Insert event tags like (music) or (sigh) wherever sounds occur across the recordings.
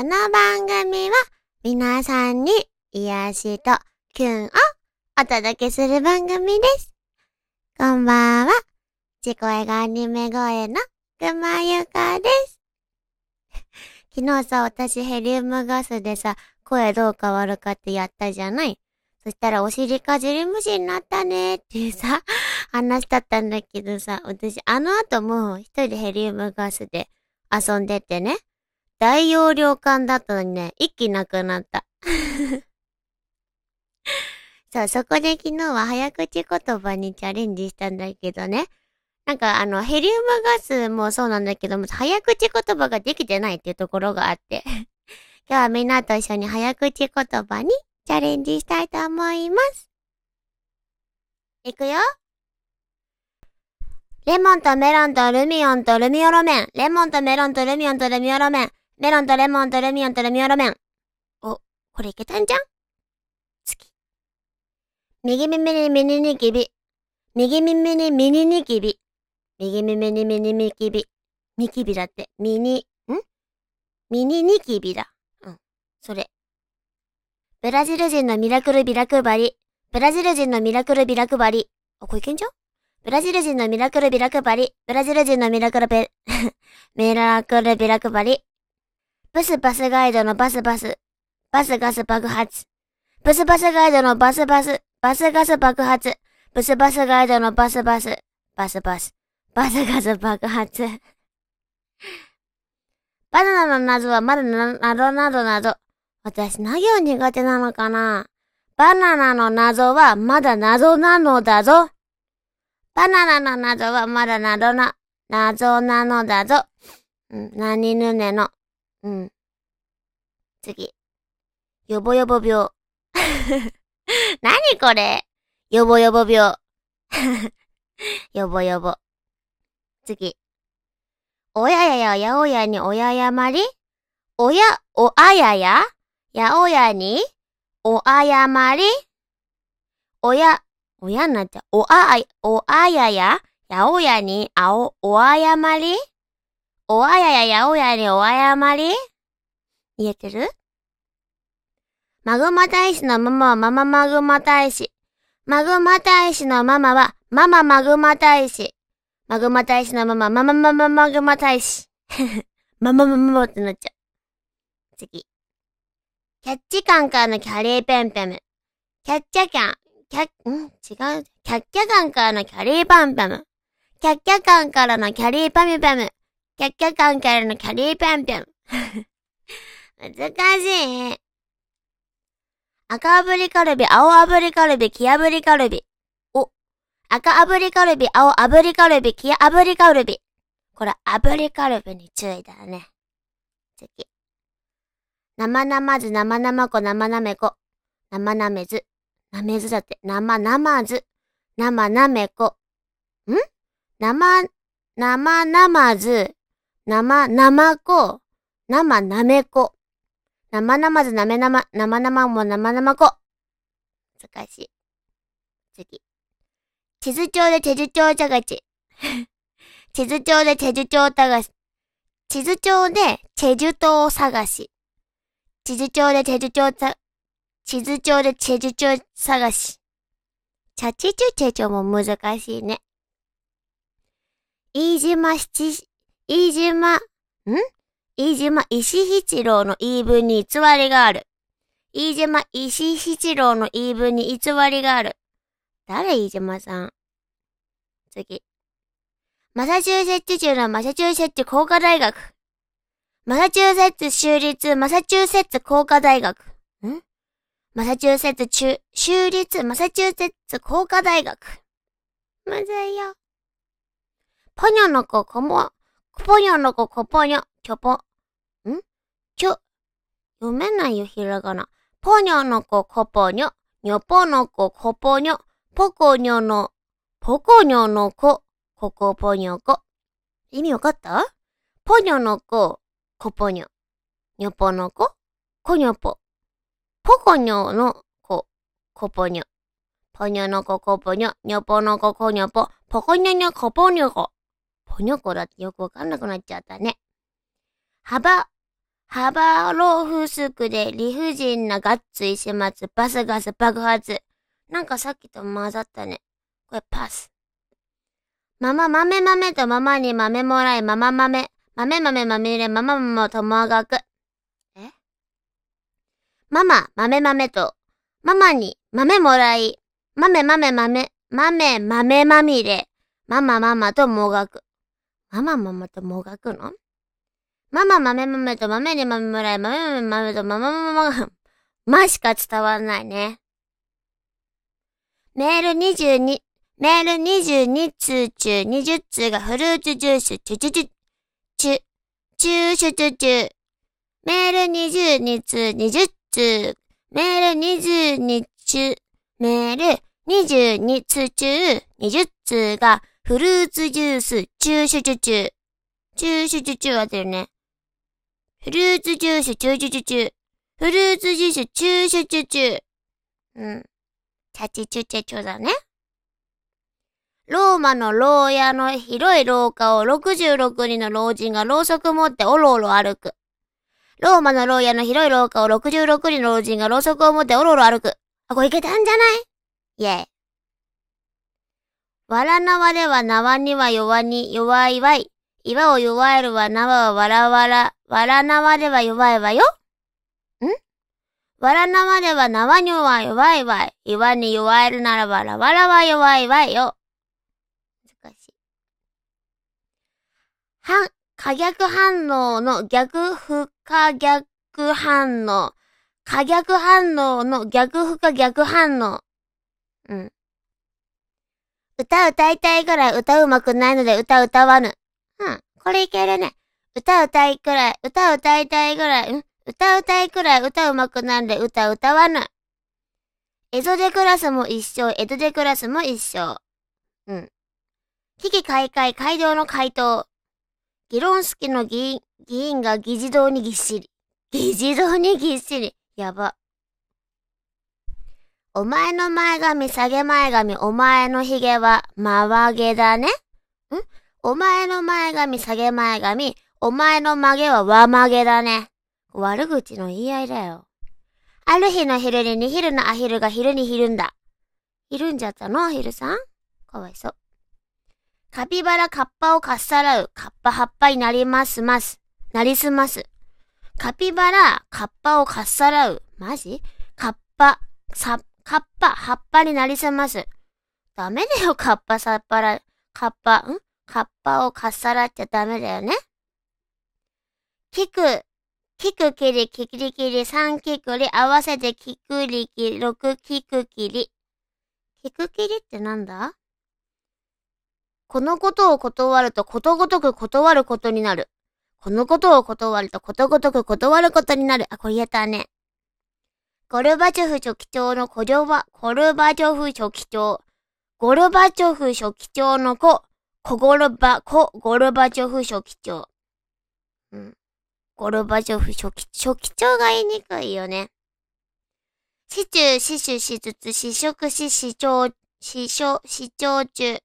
この番組は皆さんに癒しとキュンをお届けする番組です。こんばんは。ち声がアニメ声のくまゆかです。昨日さ、私ヘリウムガスでさ、声どう変わるかってやったじゃないそしたらお尻かじり虫になったねっていうさ、話だったんだけどさ、私あの後もう一人ヘリウムガスで遊んでてね、大容量缶だったのにね、一気なくなった。(laughs) そう、そこで昨日は早口言葉にチャレンジしたんだけどね。なんかあの、ヘリウムガスもそうなんだけども、早口言葉ができてないっていうところがあって。(laughs) 今日はみんなと一緒に早口言葉にチャレンジしたいと思います。いくよ。レモンとメロンとルミオンとルミオロメン。レモンとメロンとルミオンとルミオロメン。メロンとレモンとルミオンとルミオロメン。お、これいけたんじゃん？次。右耳にミニニキビ。右耳にミニニキビ。右耳にミニニキビ。ニキビだって。ミニ、ん？ミニニキビだ。うん。それ。ブラジル人のミラクルビラ配り。ブラジル人のミラクルビラ配り。あ、これいけんじゃん？ブラジル人のミラクルビラ配り。ブラジル人のミラクルビ、ミラクルビラ配り。ブスバスガイドのバスバス。バスガス爆発。ブスバスガイドのバスバス。バスガス爆発。ブスバスガイドのバスバス。バスバス。バスガス爆発。バナナの謎はまだな、などなどなど。私、何行苦手なのかなバナナの謎はまだ謎なのだぞ。バナナの謎はまだ謎な、謎なのだぞ。うん、何ぬねの。うん。次。よぼよぼ病。(laughs) 何これ？よぼよぼ病。(laughs) よぼよぼ。次。おややややおやにおややまり？おや、おあやや？やおやに？おあやまり？おや、おやになっちゃう。おあ、おあやや？やおやに？あお、おあやまり？おあやややおやにおあやまり？言えてる？マグマ大使のママはマママグマ大使。マグマ大使のママはマママグマ大使。マグマ大使のママ、マママママグマ大使。マ (laughs) マママママってなっちゃう。次。キャッチカンカーのキャリーペンペム。キャッチャキャン、キャッ、ん？違う。キャッキャカンからのキャリーパンペム。キャッキャカンからのキャリーパミペム。キャッキャカンからのキャリーペンペム。(laughs) 難しい。赤炙りカルビ、青炙りカルビ、黄炙りカルビ。お。赤炙りカルビ、青炙りカルビ、黄炙りカルビ。これ、炙りカルビに注意だよね。次。生生ず、生生子、生なめこ。生なめず。なめずだって。生生ず。生なめこ。ん？生、生生ず。生生子。生なめこ。生生ず、なめ生、生生も生生子。難しい。次。地図帳でチェジュ帳探し。地図帳でチェジュ帳探し。地図帳でチェジュ島探し。地図帳でチェジュ帳さ、地図帳でチェジュ帳探し。チャチチュチェチョも難しいね。飯島七、飯島、ん？飯島石七郎の言い分に偽りがある。飯島石七郎の言い分に偽りがある。誰飯島さん？次。マサチューセッツ州のマサチューセッツ工科大学。マサチューセッツ州立マサチューセッツ工科大学。ん？マサチューセッツ中、州立マサチューセッツ工科大学。むずいよ。ポニョの子、こも、ポニョの子、こぽにょ、きょぽ、ん？きょ、読めないよ、ひらがな。ポニョの子、こぽにょ、にょぽの子、こぽにょ、ポコニョの、ポコニョの子、ここぽにょこ。意味わかった？ポニョの子、こぽにょ。にょぽの子、こにょぽ。ポコニョの子、こぽにょ。ポニョの子、こぽにょ。にょぽの子、こにょぽ。ポコニョニョ、こぽにょこ。ポニョコだってよくわかんなくなっちゃったね。幅、幅ローフスクで理不尽なガッツ石松、バスガス爆発。なんかさっきと混ざったね。これパス。ママ豆豆とママに豆もらい、ママ豆。豆豆豆れ、ママママともがく。え？ママ豆豆と、ママに豆もらい、豆豆豆、豆豆まみれ、ママママともがく。ママママともがくの？ママ豆豆と豆に豆もらい、豆豆豆とママママが、ましか伝わんないね。メール22、メール22通中20通がフルーツジュース、チュチュチュ、チュ、チューシュチュチュ。メール22通20通、メール22通、メール22通中20通がフルーツジュース、チューシュチュチュ。チューシュチュチュはてるね。フルーツジュース、チューチュチュチュ。フルーツジュース、チューシュチュチュ。うん。チャチチュチェチョだね。ローマの牢屋の広い廊下を66人の老人がろうそく持っておろおろ歩く。ローマの牢屋の広い廊下を66人の老人がろうそくを持っておろおろ歩く。あ、これいけたんじゃない？イェイ。わらなわれは縄には弱に弱いわい。岩を弱えるは縄はわらわら。わら縄では弱いわよ。ん？わら縄では縄には弱いわい。岩に弱えるならわらわらは弱いわよ。難しい。は、可逆反応の逆不可逆反応。可逆反応の逆不可逆反応。うん。歌歌いたいぐらい歌うまくないので歌歌わぬ。うん。これいけるね。歌歌いくらい、歌歌いたいぐらい、ん歌歌いくらい歌うまくなんで歌歌わぬ。江戸でクラスも一緒、江戸でクラスも一緒。うん。危機開会、街道の回答。議論好きの議員、議員が議事堂にぎっしり。議事堂にぎっしり。やば。お前の前髪、下げ前髪、お前の髭は、まわげだね。ん？お前の前髪、下げ前髪、お前の曲げは和曲げだね。悪口の言い合いだよ。ある日の昼にに昼のアヒルが昼に昼んだ。昼んじゃったの？アヒルさん？かわいそう。カピバラカッパをかっさらう。カッパ葉っぱになりますます。なりすます。カピバラカッパをかっさらう。マジ？カッパ、さ、カッパ葉っぱになりすます。ダメだよ、カッパさっぱら、カッパ、ん？カッパをかっさらっちゃダメだよね。キク、キクキリ、キリキリ、三キクリ、合わせてキクリキ、六キクキリ。キクキリってなんだ？このことを断るとことごとく断ることになる。このことを断るとことごとく断ることになる。あ、これ言えたね。ゴルバチョフ書記長の子女は、ゴルバチョフ書記長。ゴルバチョフ書記長の子、コゴルバ、コ、ゴルバチョフ書記長。うん。ゴルバチョフ初期、初期長が言いにくいよね。市中、死守しつつ、死食し、死長、死傷、死長中。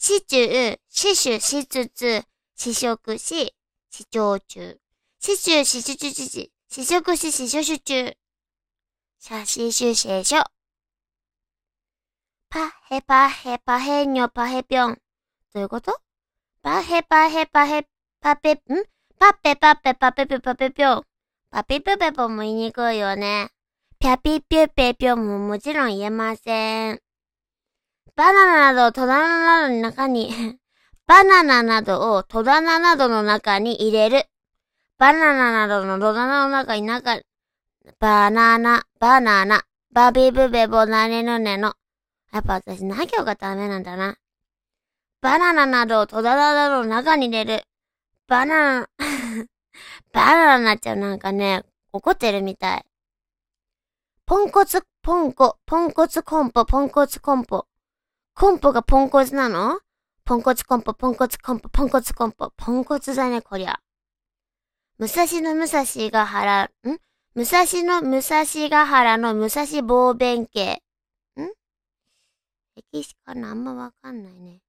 市中、死守しつつ、死食し、死長中。死中、死中、死死、死食し、死所主中。写真集写書。パヘパヘパヘニョパヘピョン。どういうこと？パヘパヘパヘパペ、ん？パペパペパペペパペピョン。パピプペポも言いにくいよね。ピャピピュペピョンももちろん言えません。バナナなど戸棚などの中にバナナなどを戸棚などの中に入れる。バナナなどの戸棚の中に中、バナナ、バナナ、バビブベボナネヌネの。やっぱ私、な行がダメなんだな。バナナなどを戸棚などの中に入れる。バナナ、(laughs) バナナになっちゃうなんかね、怒ってるみたい。ポンコツ、ポンコ、ポンコツコンポ、ポンコツコンポ。コンポがポンコツなの？ポンコツコンポ、ポンコツコンポ、ポンコツコンポ、ポンコツだね、こりゃ。武蔵野武蔵ヶ原、ん？武蔵野武蔵ヶ原の武蔵坊弁慶。ん？歴史かな？あんまわかんないね。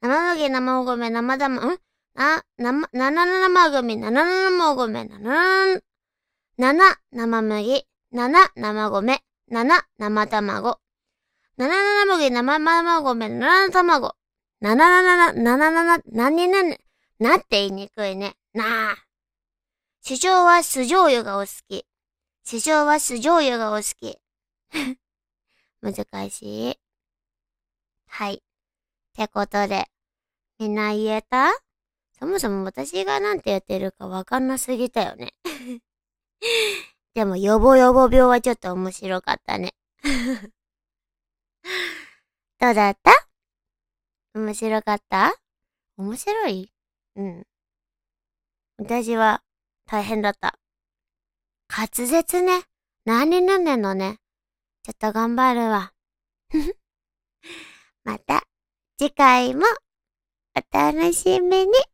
生麦、生お米、生玉、ん？な、なま、ななな生組、ななな生米、ななな、なな生麦、なな生米、なな生卵、ななな生麦、生生米、なな卵、ななななな、なななな、なになに、なって言いにくいね。なあ。主将は酢醤油がお好き。主将は酢醤油がお好き。(laughs) 難しい。はい。ってことで、みんな言えた？そもそも私がなんて言ってるかわかんなすぎたよね。(laughs) でも、ヨボヨボ病はちょっと面白かったね。(laughs) どうだった？面白かった？面白い？うん。私は大変だった。滑舌ね。何飲んねんのね。ちょっと頑張るわ。(laughs) また、次回も、お楽しみに。